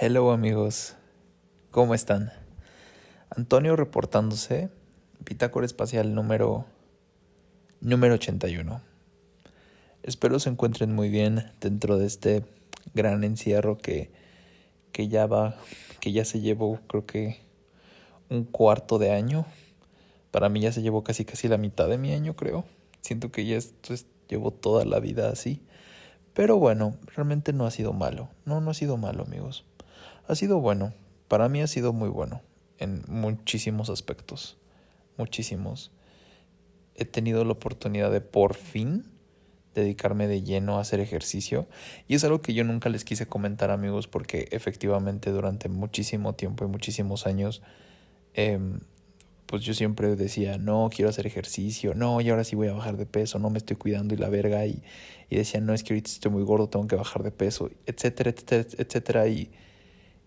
Hello amigos, ¿cómo están? Antonio reportándose, Pitácora Espacial número, número 81. Espero se encuentren muy bien dentro de este gran encierro que, que ya va, que ya se llevó creo que un cuarto de año. Para mí ya se llevó casi casi la mitad de mi año creo. Siento que ya esto es, llevo toda la vida así. Pero bueno, realmente no ha sido malo. No, no ha sido malo amigos ha sido bueno. Para mí ha sido muy bueno en muchísimos aspectos. Muchísimos. He tenido la oportunidad de por fin dedicarme de lleno a hacer ejercicio. Y es algo que yo nunca les quise comentar amigos porque efectivamente durante muchísimo tiempo y muchísimos años, em, pues yo siempre decía, no, quiero hacer ejercicio, no, y ahora sí voy a bajar de peso, no me estoy cuidando y la verga. Y, y decía, no, es que ahorita estoy muy gordo, tengo que bajar de peso, etcétera, etcétera, etcétera. Y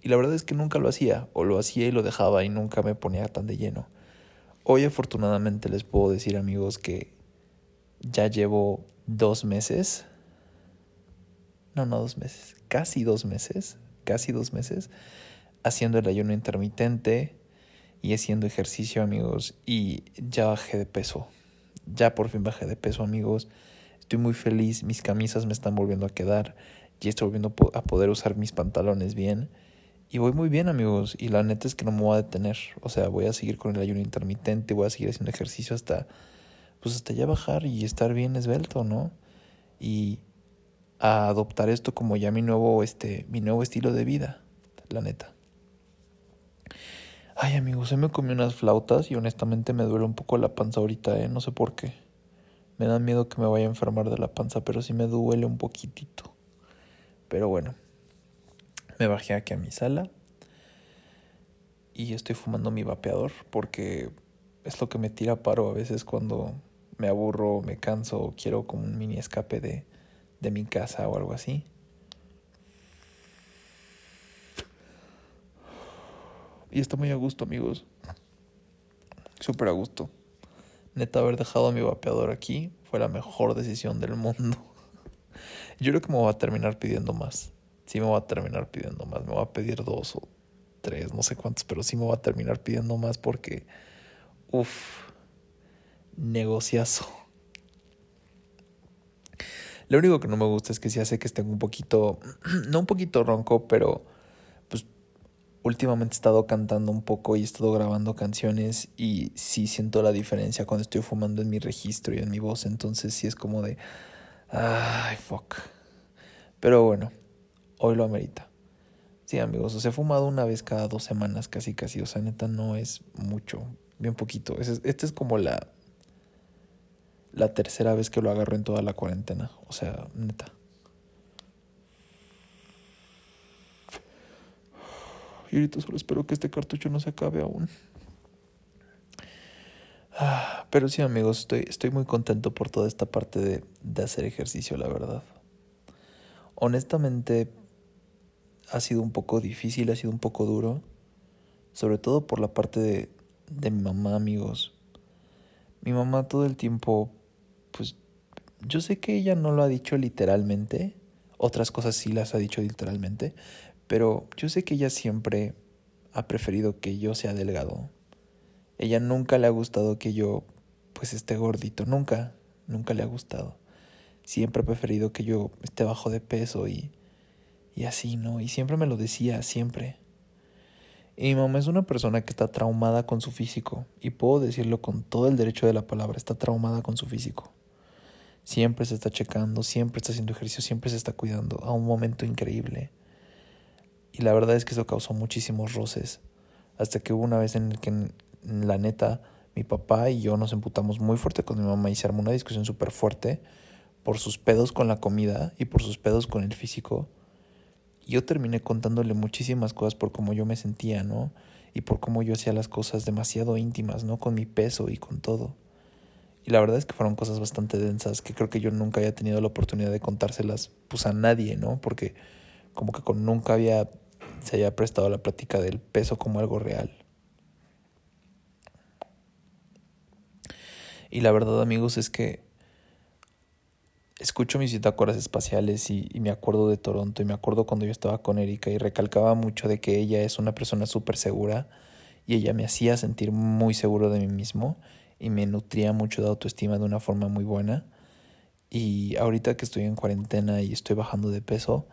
y la verdad es que nunca lo hacía, o lo hacía y lo dejaba y nunca me ponía tan de lleno. Hoy afortunadamente les puedo decir amigos que ya llevo dos meses, no, no dos meses, casi dos meses, casi dos meses, haciendo el ayuno intermitente y haciendo ejercicio amigos y ya bajé de peso, ya por fin bajé de peso amigos, estoy muy feliz, mis camisas me están volviendo a quedar, ya estoy volviendo a poder usar mis pantalones bien y voy muy bien, amigos. Y la neta es que no me voy a detener. O sea, voy a seguir con el ayuno intermitente, voy a seguir haciendo ejercicio hasta, pues hasta ya bajar y estar bien esbelto, ¿no? Y a adoptar esto como ya mi nuevo, este, mi nuevo estilo de vida, la neta. Ay, amigos, hoy me comí unas flautas y honestamente me duele un poco la panza ahorita, ¿eh? No sé por qué. Me da miedo que me vaya a enfermar de la panza, pero sí me duele un poquitito. Pero bueno. Me bajé aquí a mi sala y estoy fumando mi vapeador porque es lo que me tira paro a veces cuando me aburro, me canso o quiero como un mini escape de, de mi casa o algo así. Y está muy a gusto, amigos. Súper a gusto. Neta, haber dejado mi vapeador aquí fue la mejor decisión del mundo. Yo creo que me voy a terminar pidiendo más sí me va a terminar pidiendo más. Me va a pedir dos o tres, no sé cuántos, pero sí me va a terminar pidiendo más porque, uff, negociazo. Lo único que no me gusta es que sí hace que esté un poquito, no un poquito ronco, pero pues últimamente he estado cantando un poco y he estado grabando canciones y sí siento la diferencia cuando estoy fumando en mi registro y en mi voz, entonces sí es como de, ay, fuck. Pero bueno, hoy lo amerita. Sí, amigos, os he fumado una vez cada dos semanas, casi, casi. O sea, neta, no es mucho, bien poquito. Esta es como la, la tercera vez que lo agarro en toda la cuarentena. O sea, neta. Y ahorita solo espero que este cartucho no se acabe aún. Ah, pero sí, amigos, estoy, estoy muy contento por toda esta parte de, de hacer ejercicio, la verdad. Honestamente, ha sido un poco difícil, ha sido un poco duro, sobre todo por la parte de, mi mamá, amigos. Mi mamá todo el tiempo, pues yo sé que ella no lo ha dicho literalmente, otras cosas sí las ha dicho literalmente, pero yo sé que ella siempre ha preferido que yo sea delgado. Ella nunca le ha gustado que yo pues esté gordito, nunca, nunca le ha gustado. Siempre ha preferido que yo esté bajo de peso y y así, ¿no? Y siempre me lo decía, siempre. Y mi mamá es una persona que está traumada con su físico, y puedo decirlo con todo el derecho de la palabra, está traumada con su físico. Siempre se está checando, siempre está haciendo ejercicio, siempre se está cuidando, a un momento increíble. Y la verdad es que eso causó muchísimos roces, hasta que hubo una vez en que, la neta, mi papá y yo nos emputamos muy fuerte con mi mamá y se armó una discusión súper fuerte por sus pedos con la comida y por sus pedos con el físico yo terminé contándole muchísimas cosas por cómo yo me sentía, ¿no? Y por cómo yo hacía las cosas demasiado íntimas, ¿no? Con mi peso y con todo. Y la verdad es que fueron cosas bastante densas que creo que yo nunca había tenido la oportunidad de contárselas pues a nadie, ¿no? Porque como que nunca había se había prestado la plática del peso como algo real. Y la verdad, amigos, es que escucho mis bitácoras espaciales y, y, me acuerdo de Toronto y me acuerdo cuando yo estaba con Erika y recalcaba mucho de que ella es una persona súper segura y ella me hacía sentir muy seguro de mí mismo y me nutría mucho de autoestima de una forma muy buena. Y ahorita que estoy en cuarentena y estoy bajando de peso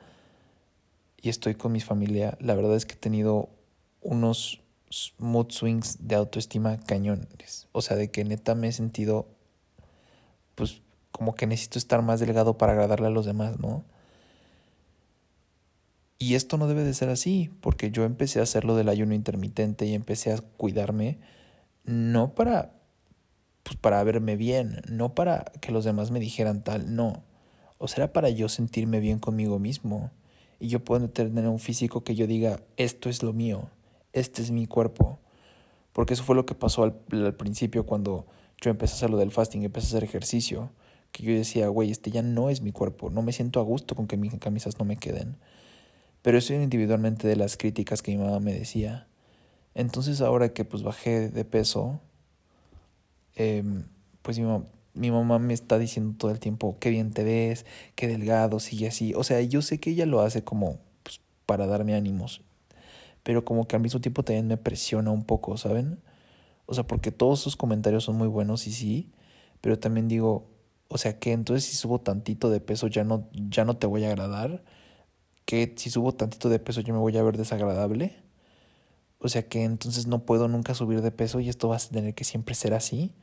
y estoy con mi familia, la verdad es que he tenido unos mood swings de autoestima cañones. O sea, de que neta me he sentido, pues, como que necesito estar más delgado para agradarle a los demás, ¿no? Y esto no debe de ser así, porque yo empecé a hacer lo del ayuno intermitente y empecé a cuidarme, no para, pues, para verme bien, no para que los demás me dijeran tal, no. O sea, para yo sentirme bien conmigo mismo. Y yo puedo tener un físico que yo diga, esto es lo mío este es mi cuerpo. Porque eso fue lo que pasó al, principio cuando yo empecé a hacer lo del fasting, empecé a hacer ejercicio. Que yo decía, güey, este ya no es mi cuerpo, no me siento a gusto con que mis camisas no me queden. Pero eso individualmente de las críticas que mi mamá me decía. Entonces ahora que pues bajé de peso, em, pues mi, mi mamá me está diciendo todo el tiempo, qué bien te ves, qué delgado, sigue así. O sea, yo sé que ella lo hace como pues, para darme ánimos pero como que al mismo tiempo también me presiona un poco, ¿saben? O sea, porque todos sus comentarios son muy buenos y sí, pero también digo, o sea, que entonces si subo tantito de peso ya no, ya no te voy a agradar, que si subo tantito de peso yo me voy a ver desagradable. O sea que entonces no puedo nunca subir de peso y esto va a tener que siempre ser así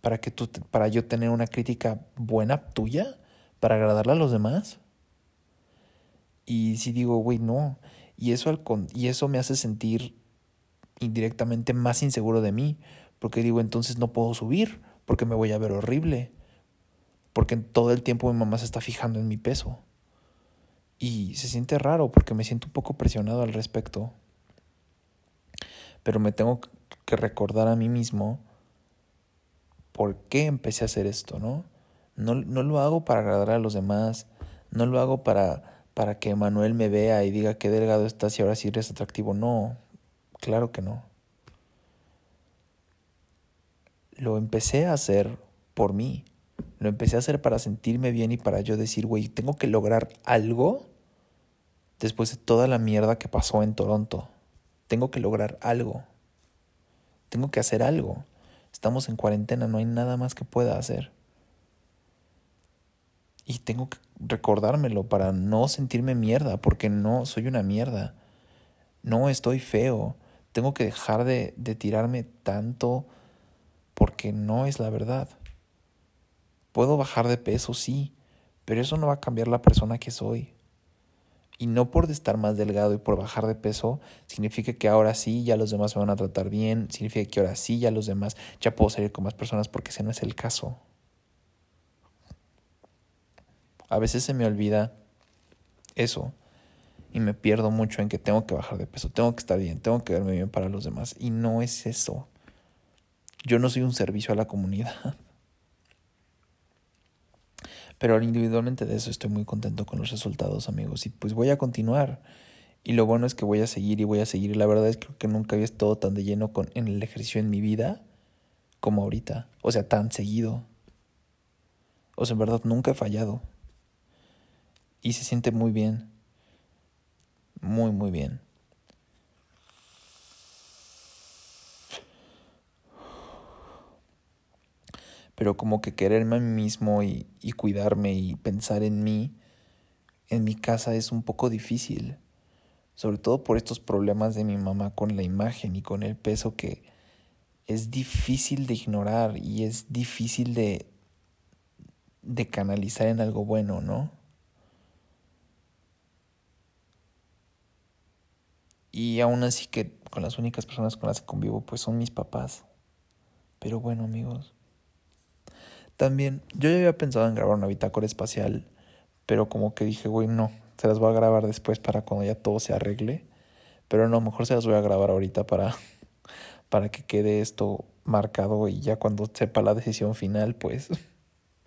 para que tú para yo tener una crítica buena tuya para agradarle a los demás. Y si digo, güey, no, y eso, al y eso me hace sentir indirectamente más inseguro de mí, porque digo, entonces no puedo subir, porque me voy a ver horrible, porque todo el tiempo mi mamá se está fijando en mi peso. Y se siente raro porque me siento un poco presionado al respecto. Pero me tengo que recordar a mí mismo por qué empecé a hacer esto, ¿no? No, no lo hago para agradar a los demás, no lo hago para para que Manuel me vea y diga qué delgado estás y ahora sí eres atractivo. No, claro que no. Lo empecé a hacer por mí. Lo empecé a hacer para sentirme bien y para yo decir, güey, tengo que lograr algo después de toda la mierda que pasó en Toronto. Tengo que lograr algo. Tengo que hacer algo. Estamos en cuarentena, no hay nada más que pueda hacer. Y tengo que recordármelo para no sentirme mierda, porque no soy una mierda. No estoy feo. Tengo que dejar de, de tirarme tanto porque no es la verdad. Puedo bajar de peso, sí, pero eso no va a cambiar la persona que soy. Y no por estar más delgado y por bajar de peso, significa que ahora sí ya los demás me van a tratar bien, significa que ahora sí ya los demás ya puedo salir con más personas porque ese no es el caso. A veces se me olvida eso y me pierdo mucho en que tengo que bajar de peso, tengo que estar bien, tengo que verme bien para los demás y no es eso. Yo no soy un servicio a la comunidad. Pero individualmente de eso estoy muy contento con los resultados, amigos. Y pues voy a continuar. Y lo bueno es que voy a seguir y voy a seguir. Y la verdad es que creo que nunca había estado tan de lleno con, en el ejercicio en mi vida como ahorita. O sea, tan seguido. O sea, en verdad nunca he fallado y se siente muy bien. Muy, muy bien. Pero como que quererme a mí mismo y, y cuidarme y pensar en mí, en mi casa es un poco difícil. Sobre todo por estos problemas de mi mamá con la imagen y con el peso que es difícil de ignorar y es difícil de, de canalizar en algo bueno, ¿no? Y aún así que con las únicas personas con las que convivo pues son mis papás. Pero bueno amigos. También yo ya había pensado en grabar una bitácora espacial, pero como que dije, güey, no, se las voy a grabar después para cuando ya todo se arregle. Pero no, mejor se las voy a grabar ahorita para, para que quede esto marcado y ya cuando sepa la decisión final, pues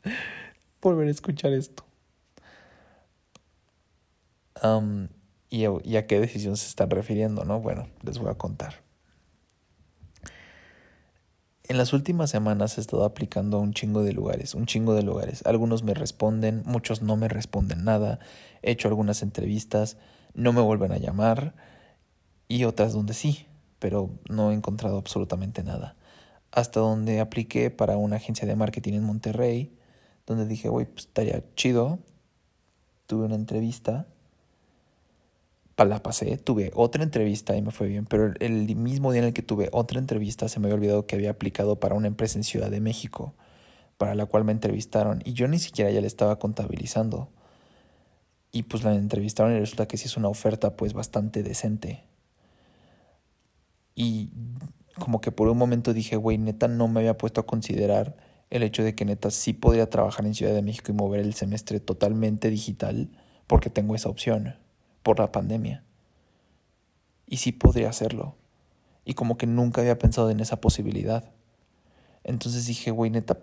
volver a escuchar esto. Um, y, a qué decisión se están refiriendo, ¿no? Bueno, les voy a contar. En las últimas semanas he estado aplicando a un chingo de lugares, un chingo de lugares. Algunos me responden, muchos no me responden nada. He hecho algunas entrevistas, no me vuelven a llamar y otras donde sí, pero no he encontrado absolutamente nada. Hasta donde apliqué para una agencia de marketing en Monterrey, donde dije, güey, pues estaría chido. Tuve una entrevista la pasé, tuve otra entrevista y me fue bien, pero el mismo día en el que tuve otra entrevista se me había olvidado que había aplicado para una empresa en Ciudad de México, para la cual me entrevistaron y yo ni siquiera ya le estaba contabilizando. Y pues la entrevistaron y resulta que sí es una oferta pues bastante decente. Y como que por un momento dije, güey, neta no me había puesto a considerar el hecho de que neta sí podría trabajar en Ciudad de México y mover el semestre totalmente digital porque tengo esa opción por la pandemia. Y sí podría hacerlo. Y como que nunca había pensado en esa posibilidad. Entonces dije, güey, neta,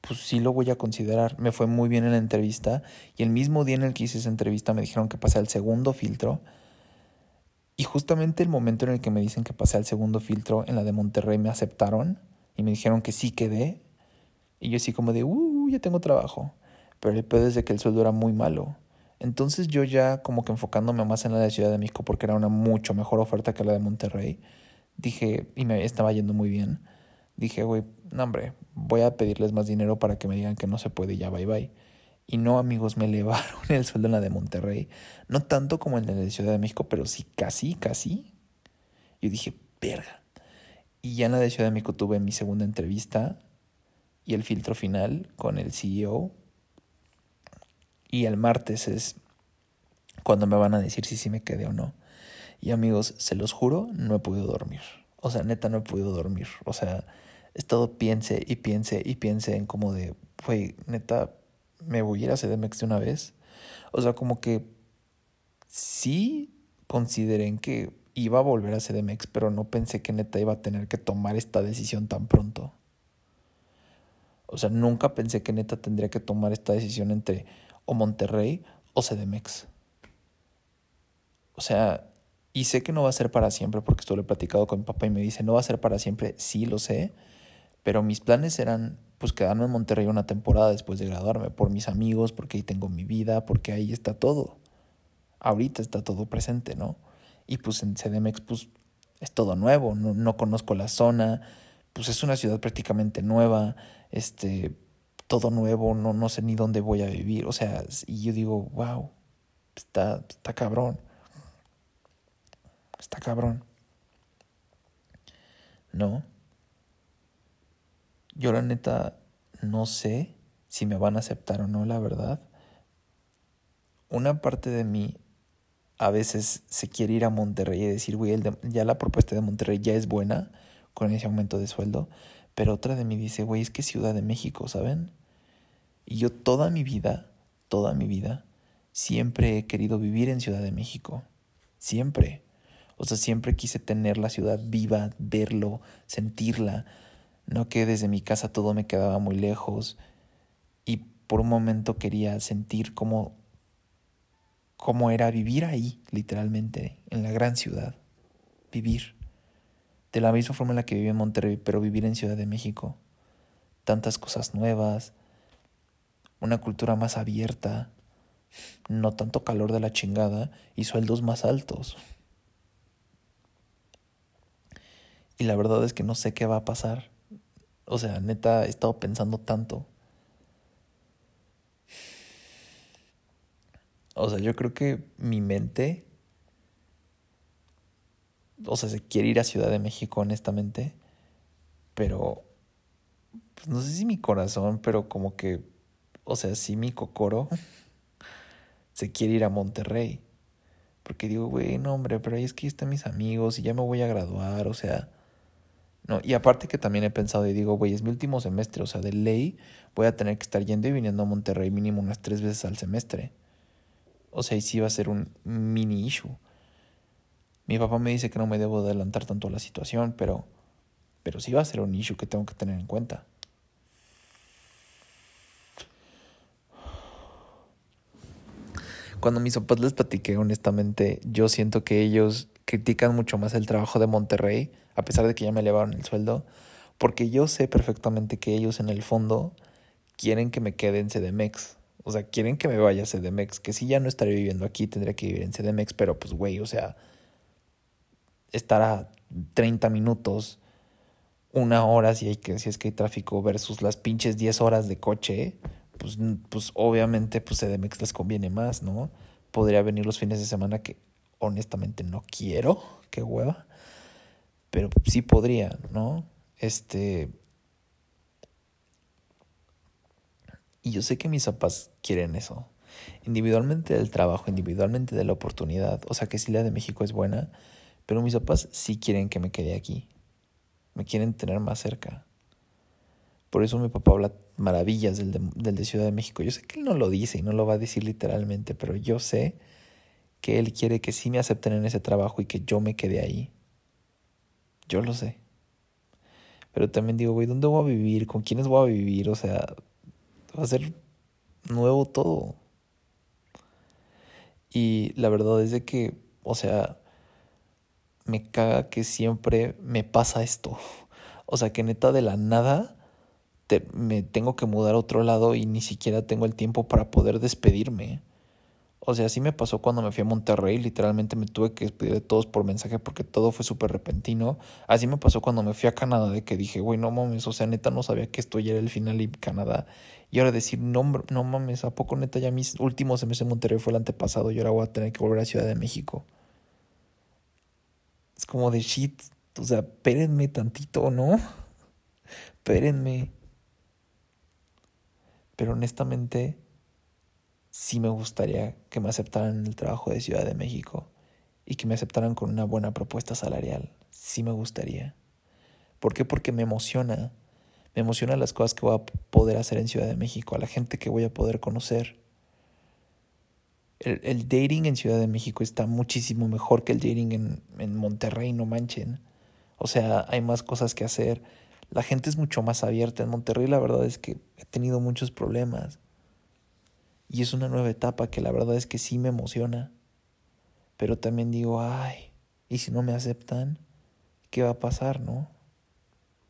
pues sí lo voy a considerar. Me fue muy bien en la entrevista. Y el mismo día en el que hice esa entrevista me dijeron que pasé al segundo filtro. Y justamente el momento en el que me dicen que pasé al segundo filtro en la de Monterrey me aceptaron y me dijeron que sí quedé. Y yo así como de, uh, ya tengo trabajo. Pero el pedo es de que el sueldo era muy malo. Entonces yo ya como que enfocándome más en la de Ciudad de México porque era una mucho mejor oferta que la de Monterrey, dije, y me estaba yendo muy bien, dije, güey, no hombre, voy a pedirles más dinero para que me digan que no se puede ya bye bye. Y no, amigos, me elevaron el sueldo en la de Monterrey. No tanto como en la de Ciudad de México, pero sí, casi, casi. Yo dije, verga. Y ya en la de Ciudad de México tuve mi segunda entrevista y el filtro final con el CEO y el martes es cuando me van a decir si sí me quedé o no. Y amigos, se los juro, no he podido dormir. O sea, neta, no he podido dormir. O sea, he estado piense y piense y piense en como de, güey, neta, me voy a ir a CDMX de una vez. O sea, como que sí consideren que iba a volver a CDMX, pero no pensé que neta iba a tener que tomar esta decisión tan pronto. O sea, nunca pensé que neta tendría que tomar esta decisión entre o Monterrey o CDMX. O sea, y sé que no va a ser para siempre porque esto lo he platicado con mi papá y me dice, no va a ser para siempre, sí lo sé, pero mis planes eran pues quedarme en Monterrey una temporada después de graduarme, por mis amigos, porque ahí tengo mi vida, porque ahí está todo. Ahorita está todo presente, ¿no? Y pues en CDMX pues es todo nuevo, no, no conozco la zona, pues es una ciudad prácticamente nueva, este, todo nuevo, no, no sé ni dónde voy a vivir. O sea, y yo digo, wow, está, está cabrón. Está cabrón. ¿No? Yo la neta no sé si me van a aceptar o no, la verdad. Una parte de mí a veces se quiere ir a Monterrey y decir, güey, ya la propuesta de Monterrey ya es buena con ese aumento de sueldo. Pero otra de mí dice, güey, es que Ciudad de México, ¿saben? Y yo toda mi vida, toda mi vida, siempre he querido vivir en Ciudad de México. Siempre. O sea, siempre quise tener la ciudad viva, verlo, sentirla. No que desde mi casa todo me quedaba muy lejos. Y por un momento quería sentir cómo, cómo era vivir ahí, literalmente, en la gran ciudad. Vivir de la misma forma en la que viví en Monterrey, pero vivir en Ciudad de México. Tantas cosas nuevas, una cultura más abierta, no tanto calor de la chingada y sueldos más altos. Y la verdad es que no sé qué va a pasar. O sea, neta, he estado pensando tanto. O sea, yo creo que mi mente o sea, se quiere ir a Ciudad de México, honestamente, pero, pues no sé si mi corazón, pero como que, o sea, sí mi cocoro se quiere ir a Monterrey. Porque digo, güey, no, hombre, pero ahí es que ahí están mis amigos y ya me voy a graduar, o sea. No, y aparte que también he pensado y digo, güey, es mi último semestre, o sea, de ley voy a tener que estar yendo y viniendo a Monterrey mínimo unas tres veces al semestre. O sea, y sí va a ser un mini issue. Mi papá me dice que no me debo adelantar tanto a la situación, pero, pero sí va a ser un issue que tengo que tener en cuenta. Cuando mis papás les platiqué, honestamente, yo siento que ellos critican mucho más el trabajo de Monterrey, a pesar de que ya me elevaron el sueldo, Porque yo sé perfectamente que ellos en el fondo quieren que me quede en CDMX. O sea, quieren que me vaya a CDMX. Que si ya no estaré viviendo aquí, tendría que vivir en CDMX. Pero pues, güey, o sea, estar a 30 minutos, una hora si, hay que, si es que hay tráfico versus las pinches 10 horas de coche, pues, pues obviamente pues CDMX les conviene más, ¿no? Podría venir los fines de semana que honestamente no quiero, qué hueva, pero sí podría, ¿no? Este... Y yo sé que mis papás quieren eso. Individualmente del trabajo, individualmente de la oportunidad. O sea que si la de México es buena, pero mis papás sí quieren que me quede aquí. Me quieren tener más cerca. Por eso mi papá habla maravillas del de, del de Ciudad de México. Yo sé que él no lo dice y no lo va a decir literalmente, pero yo sé que él quiere que sí me acepten en ese trabajo y que yo me quede ahí. Yo lo sé. Pero también digo, güey, ¿dónde voy a vivir? ¿Con quiénes voy a vivir? O sea, va a ser nuevo todo. Y la verdad es de que, o sea, me caga que siempre me pasa esto. O sea, que neta de la nada me tengo que mudar a otro lado y ni siquiera tengo el tiempo para poder despedirme. O sea, así me pasó cuando me fui a Monterrey, literalmente me tuve que despedir de todos por mensaje porque todo fue súper repentino. Así me pasó cuando me fui a Canadá, de que dije, güey, no mames, o sea, neta no sabía que esto ya era el final y Canadá. Y ahora decir, no, no mames, ¿a poco neta ya mis últimos meses en Monterrey fue el antepasado y ahora voy a tener que volver a Ciudad de México? Es como de shit, o sea, espérenme tantito, ¿no? Espérenme. Pero honestamente sí me gustaría que me aceptaran en el trabajo de Ciudad de México y que me aceptaran con una buena propuesta salarial. Sí me gustaría. ¿Por qué? Porque me emociona. Me emociona las cosas que voy a poder hacer en Ciudad de México, a la gente que voy a poder conocer. El, el dating en Ciudad de México está muchísimo mejor que el dating en, en Monterrey, no manchen. O sea, hay más cosas que hacer. La gente es mucho más abierta. En Monterrey la verdad es que he tenido muchos problemas. Y es una nueva etapa que la verdad es que sí me emociona. Pero también digo, ay, ¿y si no me aceptan? ¿Qué va a pasar, no?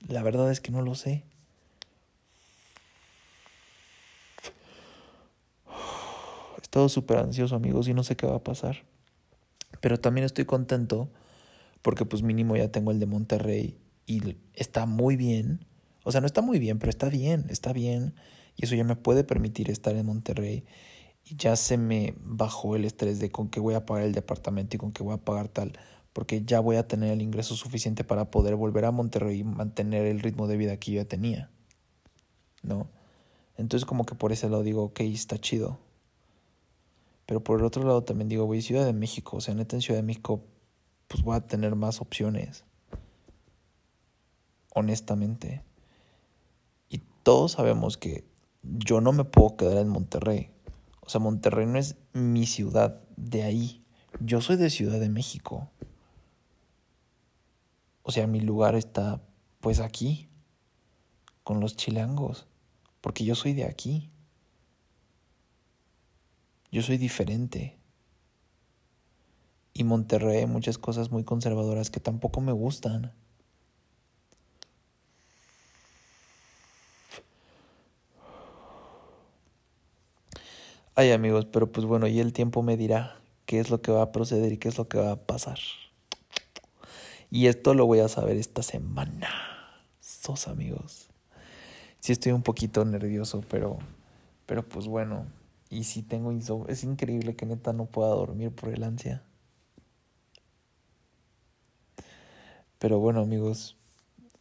La verdad es que no lo sé. He estado súper ansioso, amigos, y no sé qué va a pasar. Pero también estoy contento porque pues mínimo ya tengo el de Monterrey y está muy bien. O sea, no está muy bien, pero está bien, está bien. Y eso ya me puede permitir estar en Monterrey. Y ya se me bajó el estrés de con qué voy a pagar el departamento y con qué voy a pagar tal. Porque ya voy a tener el ingreso suficiente para poder volver a Monterrey y mantener el ritmo de vida que yo ya tenía. ¿No? Entonces como que por ese lado digo, ok, está chido. Pero por el otro lado también digo, voy a Ciudad de México. O sea, neta en Ciudad de México, pues voy a tener más opciones. Honestamente. Y todos sabemos que yo no me puedo quedar en Monterrey. O sea, Monterrey no es mi ciudad de ahí. Yo soy de Ciudad de México. O sea, mi lugar está pues aquí, con los chilangos, porque yo soy de aquí. Yo soy diferente. Y Monterrey muchas cosas muy conservadoras que tampoco me gustan. Ay amigos, pero pues bueno, y el tiempo me dirá qué es lo que va a proceder y qué es lo que va a pasar. Y esto lo voy a saber esta semana. Sos amigos. Sí estoy un poquito nervioso, pero, pero pues bueno. Y si tengo insomnio. Es increíble que neta no pueda dormir por el ansia. Pero bueno amigos,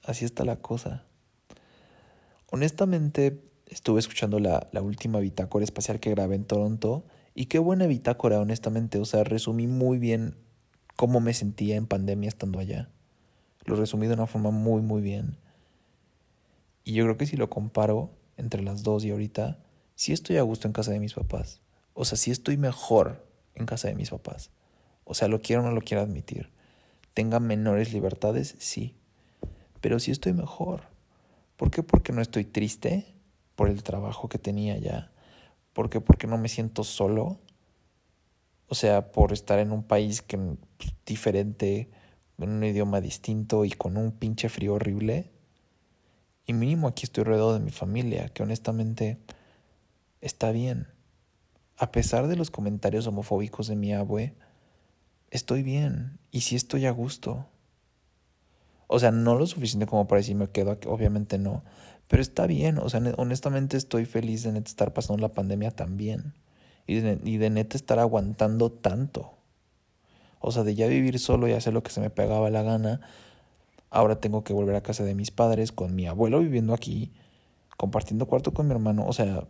así está la cosa. Honestamente, estuve escuchando la, la última bitácora espacial que grabé en Toronto y qué buena bitácora, honestamente. O sea, resumí muy bien cómo me sentía en pandemia estando allá. Lo resumí de una forma muy, muy bien. Y yo creo que si lo comparo entre las dos y ahorita, sí estoy a gusto en casa de mis papás. O sea, sí estoy mejor en casa de mis papás. O sea, lo quiero o no lo quiero admitir. Tenga menores libertades, sí. Pero sí estoy mejor. ¿Por qué? Porque no estoy triste por el trabajo que tenía ya. ¿Por qué? Porque no me siento solo. O sea, por estar en un país que, pues, diferente, en un idioma distinto y con un pinche frío horrible. Y mínimo aquí estoy rodeado de mi familia, que honestamente está bien. A pesar de los comentarios homofóbicos de mi abue, estoy bien y sí estoy a gusto. O sea, no lo suficiente como para decir me quedo aquí, obviamente no, pero está bien, o sea, honestamente estoy feliz de neta estar pasando la pandemia también y de, y de neta estar aguantando tanto. O sea, de ya vivir solo y hacer lo que se me pegaba la gana, ahora tengo que volver a casa de mis padres con mi abuelo viviendo aquí, compartiendo cuarto con mi hermano, o sea,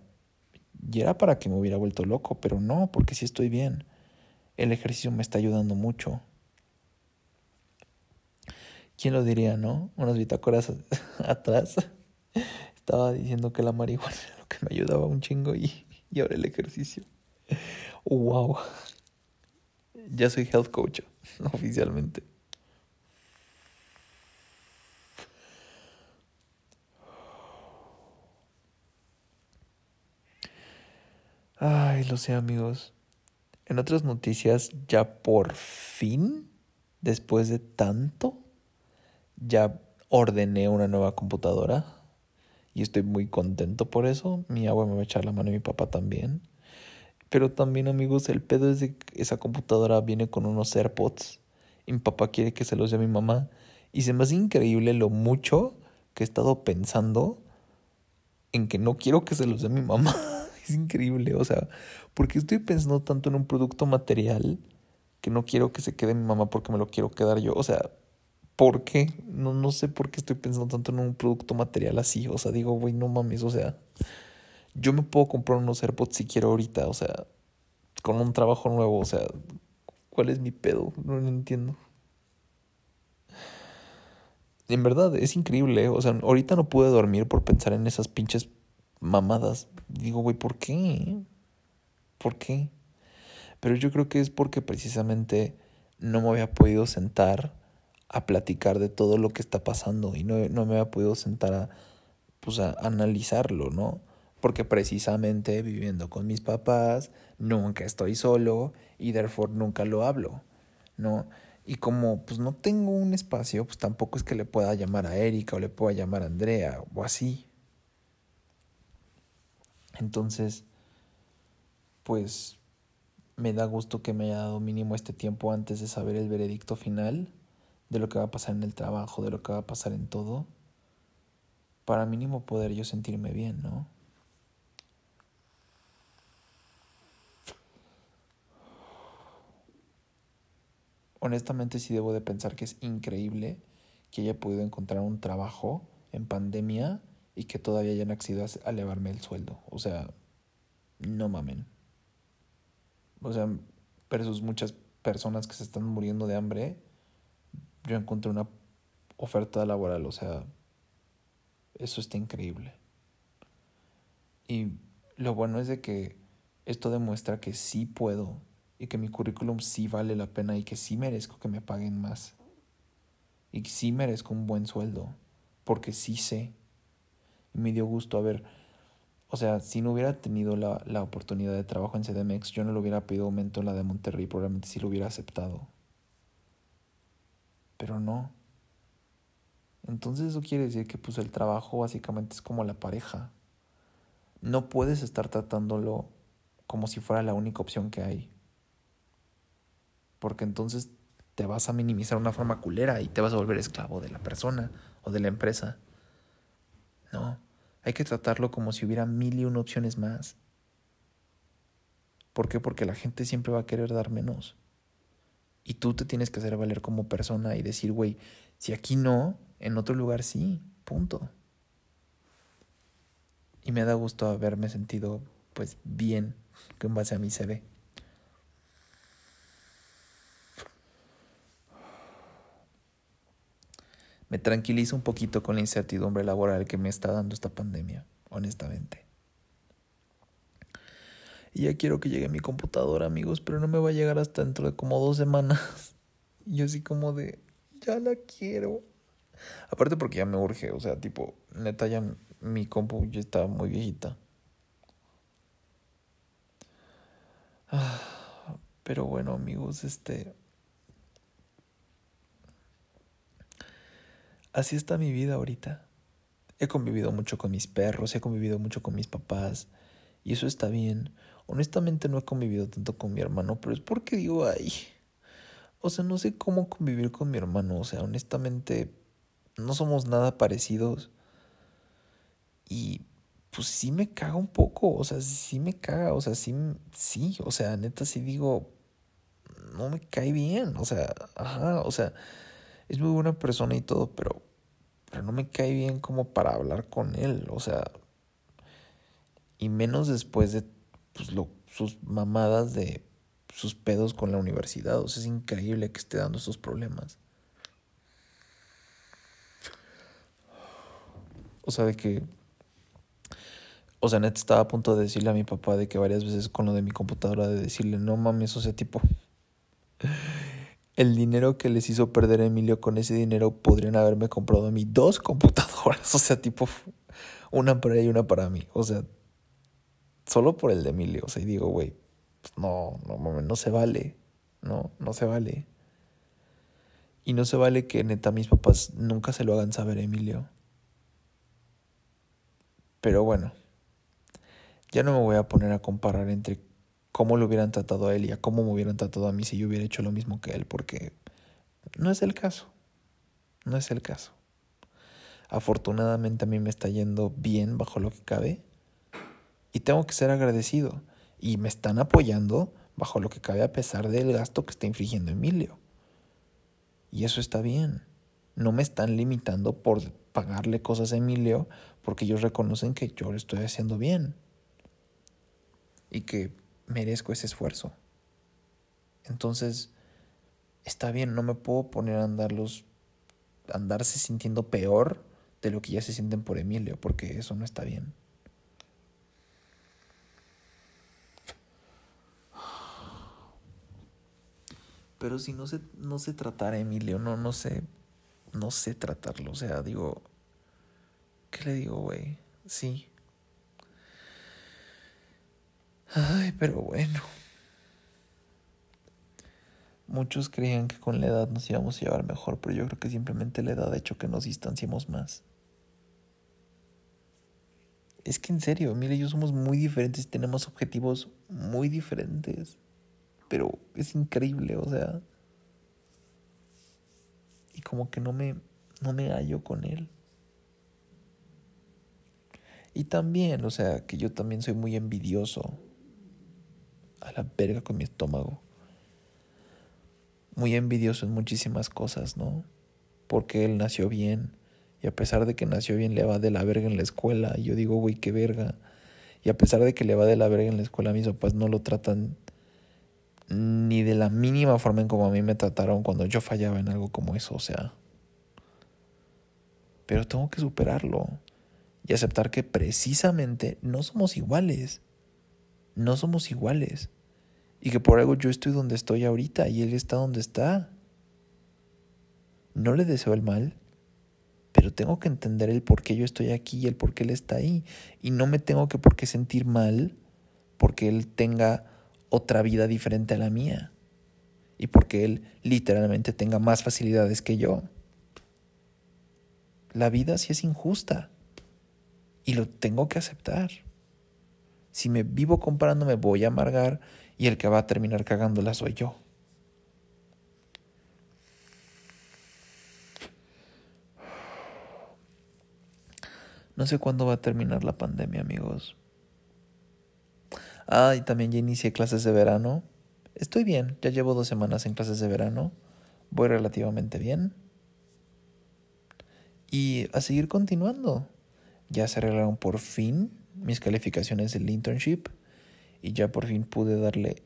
y era para que me hubiera vuelto loco, pero no, porque sí estoy bien. El ejercicio me está ayudando mucho. ¿Quién lo diría, no? Unas bitácoras atrás estaba diciendo que la marihuana era lo que me ayudaba un chingo y, y ahora el ejercicio. ¡Wow! Ya soy health coach oficialmente. Ay, lo sé amigos. En otras noticias, ya por fin, después de tanto, ya ordené una nueva computadora y estoy muy contento por eso. Mi agua me va a echar la mano y mi papá también. Pero también amigos, el pedo es de que esa computadora viene con unos AirPods y mi papá quiere que se los dé a mi mamá. Y se me hace increíble lo mucho que he estado pensando en que no quiero que se los dé a mi mamá. es increíble, o sea, porque estoy pensando tanto en un producto material que no quiero que se quede mi mamá porque me lo quiero quedar yo, o sea, ¿por qué? No, no sé por qué estoy pensando tanto en un producto material así, o sea, digo, güey, no mames, o sea, yo me puedo comprar unos AirPods si quiero ahorita, o sea, con un trabajo nuevo, o sea, ¿cuál es mi pedo? No lo entiendo. En verdad, es increíble, o sea, ahorita no pude dormir por pensar en esas pinches mamadas. Digo, güey, ¿por qué? ¿Por qué? Pero yo creo que es porque precisamente no me había podido sentar a platicar de todo lo que está pasando y no, no me había podido sentar a, pues, a analizarlo, ¿no? Porque precisamente viviendo con mis papás, nunca estoy solo y therefore nunca lo hablo, ¿no? Y como pues no tengo un espacio, pues tampoco es que le pueda llamar a Erika o le pueda llamar a Andrea o así, entonces, pues me da gusto que me haya dado mínimo este tiempo antes de saber el veredicto final de lo que va a pasar en el trabajo, de lo que va a pasar en todo, para mínimo poder yo sentirme bien, ¿no? Honestamente sí debo de pensar que es increíble que haya podido encontrar un trabajo en pandemia y que todavía hayan accedido a elevarme el sueldo. O sea, no mamen. O sea, versus muchas personas que se están muriendo de hambre, yo encontré una oferta laboral. O sea, eso está increíble. Y lo bueno es de que esto demuestra que sí puedo y que mi currículum sí vale la pena y que sí merezco que me paguen más. Y que sí merezco un buen sueldo, porque sí sé me dio gusto haber, o sea, si no hubiera tenido la, la oportunidad de trabajo en CDMX, yo no le hubiera pedido aumento en la de Monterrey, probablemente sí lo hubiera aceptado. Pero no. Entonces eso quiere decir que pues el trabajo básicamente es como la pareja. No puedes estar tratándolo como si fuera la única opción que hay. Porque entonces te vas a minimizar una forma culera y te vas a volver esclavo de la persona o de la empresa. No. Hay que tratarlo como si hubiera mil y una opciones más. ¿Por qué? Porque la gente siempre va a querer dar menos. Y tú te tienes que hacer valer como persona y decir, güey, si aquí no, en otro lugar sí, punto. Y me da gusto haberme sentido, pues, bien con base a mi CV. me tranquiliza un poquito con la incertidumbre laboral que me está dando esta pandemia, honestamente. Y ya quiero que llegue mi computadora, amigos, pero no me va a llegar hasta dentro de como dos semanas. Y yo así como de, ya la quiero. Aparte porque ya me urge, o sea, tipo, neta ya mi compu ya está muy viejita. Pero bueno, amigos, este Así está mi vida ahorita. He convivido mucho con mis perros, he convivido mucho con mis papás y eso está bien. Honestamente no he convivido tanto con mi hermano, pero es porque digo, ay, o sea, no sé cómo convivir con mi hermano, o sea, honestamente no somos nada parecidos. Y pues sí me caga un poco, o sea, sí me caga, o sea, sí, sí, o sea, neta sí digo, no me cae bien, o sea, ajá, o sea, es muy buena persona y todo, pero, pero no me cae bien como para hablar con él, o sea, y menos después de pues, lo, sus mamadas de sus pedos con la universidad, o sea, es increíble que esté dando esos problemas. O sea, de que o sea, neta estaba a punto de decirle a mi papá de que varias veces con lo de mi computadora de decirle, no mames, o sea, tipo, el dinero que les hizo perder Emilio con ese dinero podrían haberme comprado a mí dos computadoras, o sea, tipo, una para ella y una para mí, o sea, solo por el de Emilio, o sea, y digo, güey, pues no, no no se vale, no, no se vale. Y no se vale que neta mis papás nunca se lo hagan saber a Emilio. Pero bueno. Ya no me voy a poner a comparar entre cómo lo hubieran tratado a él y a cómo me hubieran tratado a mí si yo hubiera hecho lo mismo que él, porque no es el caso. No es el caso. Afortunadamente a mí me está yendo bien bajo lo que cabe y tengo que ser agradecido. Y me están apoyando bajo lo que cabe a pesar del gasto que está infligiendo Emilio. Y eso está bien. No me están limitando por pagarle cosas a Emilio porque ellos reconocen que yo lo estoy haciendo bien y que merezco ese esfuerzo. Entonces, está bien, no me puedo poner a andarlos, andarse sintiendo peor de lo que ya se sienten por Emilio, porque eso no está bien. Pero si no sé, no sé tratar Emilio, no, no sé, no sé tratarlo. O sea, digo, ¿qué le digo, güey? Sí, Ay, pero bueno. Muchos creían que con la edad nos íbamos a llevar mejor, pero yo creo que simplemente la edad ha hecho que nos distanciemos más. Es que en serio, mire, yo somos muy diferentes, tenemos objetivos muy diferentes. Pero es increíble, o sea. Y como que no me, no me hallo con él. Y también, o sea, que yo también soy muy envidioso a la verga con mi estómago. Muy envidioso en muchísimas cosas, ¿no? Porque él nació bien. Y a pesar de que nació bien, le va de la verga en la escuela. Y yo digo, güey, qué verga. Y a pesar de que le va de la verga en la escuela, mis papás no lo tratan ni de la mínima forma en como a mí me trataron cuando yo fallaba en algo como eso, o sea. Pero tengo que superarlo y aceptar que precisamente no somos iguales. No somos iguales y que por algo yo estoy donde estoy ahorita y él está donde está. No le deseo el mal, pero tengo que entender el por qué yo estoy aquí y el por qué él está ahí. Y no me tengo que por qué sentir mal porque él tenga otra vida diferente a la mía. Y porque él literalmente tenga más facilidades que yo. La vida sí es injusta. Y lo tengo que aceptar. Si me vivo comparándome voy a amargar y el que va a terminar cagándola soy yo. No sé cuándo va a terminar la pandemia, amigos. Ah, y también ya inicié clases de verano. Estoy bien, ya llevo dos semanas en clases de verano. Voy relativamente bien. Y a seguir continuando. Ya se arreglaron por fin mis calificaciones del internship y ya por fin pude darle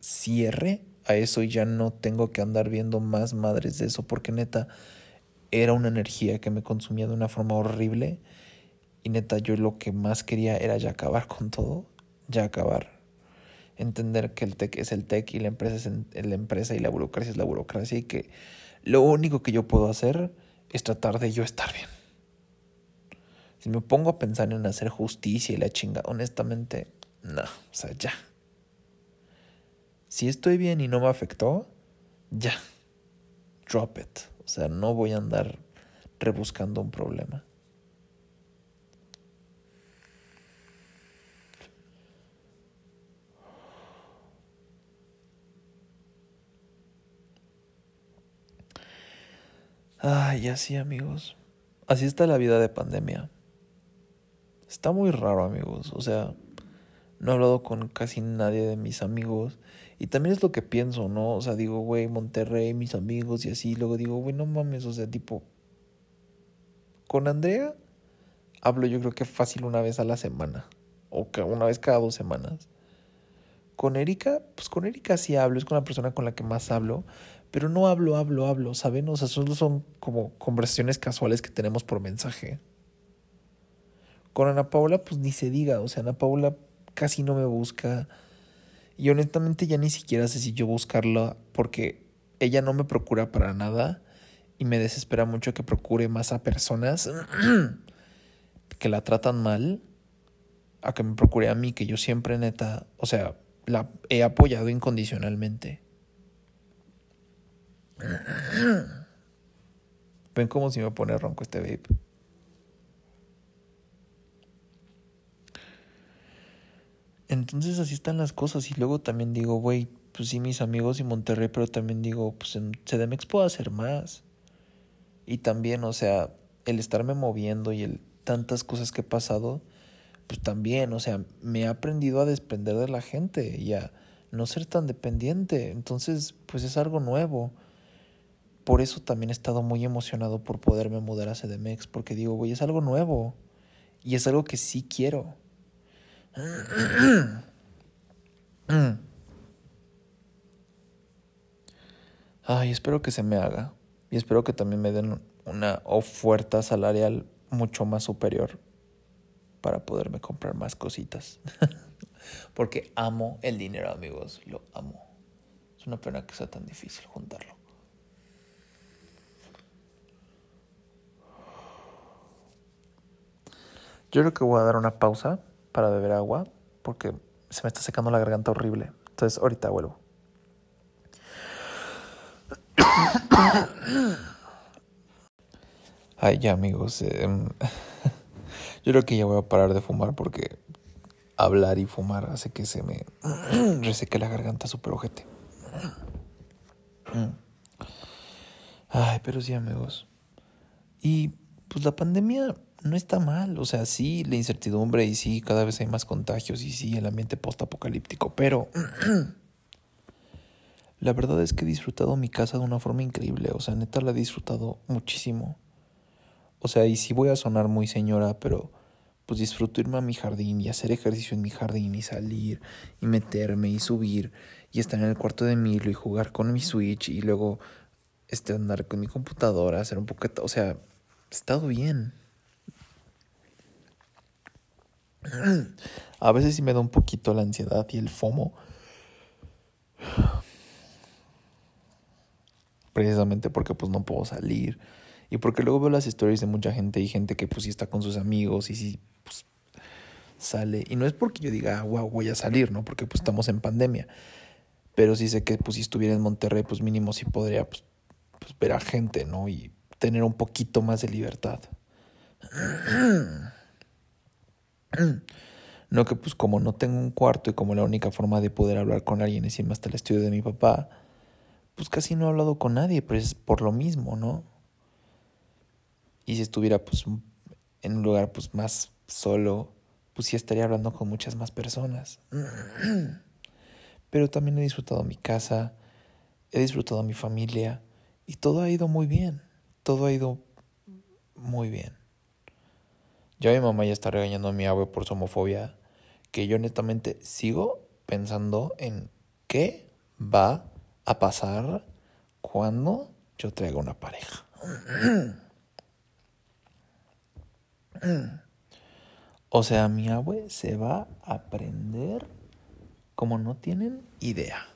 cierre a eso y ya no tengo que andar viendo más madres de eso porque neta era una energía que me consumía de una forma horrible y neta yo lo que más quería era ya acabar con todo, ya acabar. Entender que el tech es el tech y la empresa es la empresa y la burocracia es la burocracia y que lo único que yo puedo hacer es tratar de yo estar bien. Si me pongo a pensar en hacer justicia y la chinga, honestamente, no, o sea, ya. Si estoy bien y no me afectó, ya. Drop it. O sea, no voy a andar rebuscando un problema. Ay, así amigos. Así está la vida de pandemia. Está muy raro amigos. O sea, no he hablado con casi nadie de mis amigos. Y también es lo que pienso, ¿no? O sea, digo, güey, Monterrey, mis amigos y así. Luego digo, güey, no mames, o sea, tipo... Con Andrea hablo yo creo que fácil una vez a la semana. O una vez cada dos semanas. Con Erika, pues con Erika sí hablo, es con la persona con la que más hablo, pero no hablo, hablo, hablo, ¿saben? O sea, solo son como conversaciones casuales que tenemos por mensaje. Con Ana Paula, pues ni se diga, o sea, Ana Paula casi no me busca. Y honestamente ya ni siquiera sé si yo buscarla porque ella no me procura para nada y me desespera mucho que procure más a personas que la tratan mal a que me procure a mí, que yo siempre neta, o sea, la he apoyado incondicionalmente. Ven como si me pone ronco este vape. Entonces así están las cosas y luego también digo, güey, pues sí mis amigos y Monterrey, pero también digo, pues en CDMX puedo hacer más. Y también, o sea, el estarme moviendo y el tantas cosas que he pasado, pues también, o sea, me he aprendido a desprender de la gente y a no ser tan dependiente. Entonces, pues es algo nuevo. Por eso también he estado muy emocionado por poderme mudar a CDMX, porque digo, güey, es algo nuevo. Y es algo que sí quiero. Ay, espero que se me haga. Y espero que también me den una oferta salarial mucho más superior para poderme comprar más cositas. Porque amo el dinero, amigos. Lo amo. Es una pena que sea tan difícil juntarlo. Yo creo que voy a dar una pausa para beber agua porque se me está secando la garganta horrible. Entonces ahorita vuelvo. Ay, ya amigos. Em, yo creo que ya voy a parar de fumar porque hablar y fumar hace que se me reseque la garganta súper ojete. Ay, pero sí amigos. Y pues la pandemia no está mal. O sea, sí, la incertidumbre y sí, cada vez hay más contagios y sí, el ambiente post-apocalíptico. Pero la verdad es que he disfrutado mi casa de una forma increíble. O sea, neta la he disfrutado muchísimo. O sea, y sí voy a sonar muy señora, pero pues disfruto irme a mi jardín y hacer ejercicio en mi jardín y salir y meterme y subir y estar en el cuarto de Milo y jugar con mi Switch y luego este, andar con mi computadora, hacer un poquito, o sea, he estado bien. A veces sí me da un poquito la ansiedad y el FOMO. Precisamente porque pues no puedo salir y porque luego veo las historias de mucha gente y gente que pues sí está con sus amigos y sí pues sale. Y no es porque yo diga, wow, voy a salir, ¿no? Porque pues estamos en pandemia. Pero sí sé que pues si estuviera en Monterrey, pues mínimo sí podría pues, pues ver a gente, ¿no? Y tener un poquito más de libertad. No que pues como no tengo un cuarto y como la única forma de poder hablar con alguien es irme hasta el estudio de mi papá, pues casi no he hablado con nadie, pero es por lo mismo, ¿no? Y si estuviera pues en un lugar pues más solo, pues sí estaría hablando con muchas más personas. Pero también he disfrutado mi casa, he disfrutado mi familia y todo ha ido muy bien. Todo ha ido muy bien. Ya mi mamá ya está regañando a mi abue por su homofobia, que yo netamente sigo pensando en qué va a pasar cuando yo traiga una pareja. O sea, mi abue se va a aprender como no tienen idea.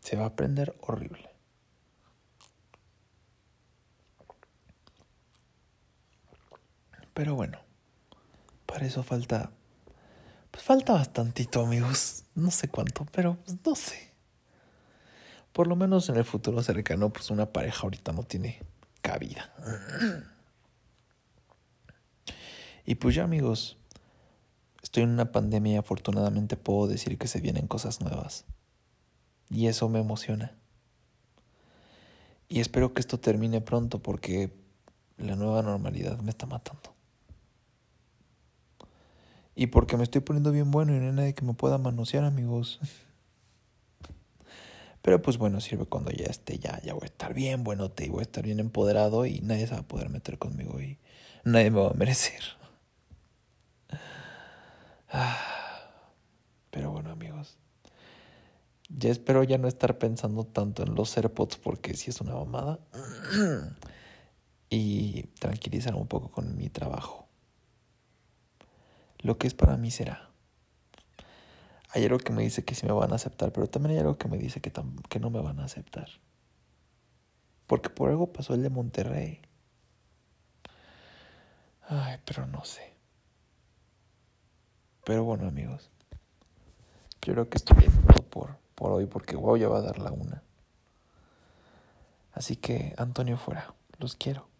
Se va a aprender horrible. Pero bueno, para eso falta. Pues falta bastantito, amigos. No sé cuánto, pero pues no sé. Por lo menos en el futuro cercano, pues una pareja ahorita no tiene cabida. Y pues ya amigos, estoy en una pandemia y afortunadamente puedo decir que se vienen cosas nuevas. Y eso me emociona. Y espero que esto termine pronto porque la nueva normalidad me está matando. Y porque me estoy poniendo bien bueno y no hay nadie que me pueda manosear, amigos. Pero pues bueno, sirve cuando ya esté, ya, ya voy a estar bien buenote y voy a estar bien empoderado y nadie se va a poder meter conmigo y nadie me va a merecer. Pero bueno, amigos. Ya espero ya no estar pensando tanto en los AirPods porque si es una mamada. y tranquilizar un poco con mi trabajo. Lo que es para mí será. Hay algo que me dice que sí me van a aceptar, pero también hay algo que me dice que, que no me van a aceptar. Porque por algo pasó el de Monterrey. Ay, pero no sé. Pero bueno, amigos. creo que estoy bien por, por hoy porque wow ya va a dar la una. Así que, Antonio fuera. Los quiero.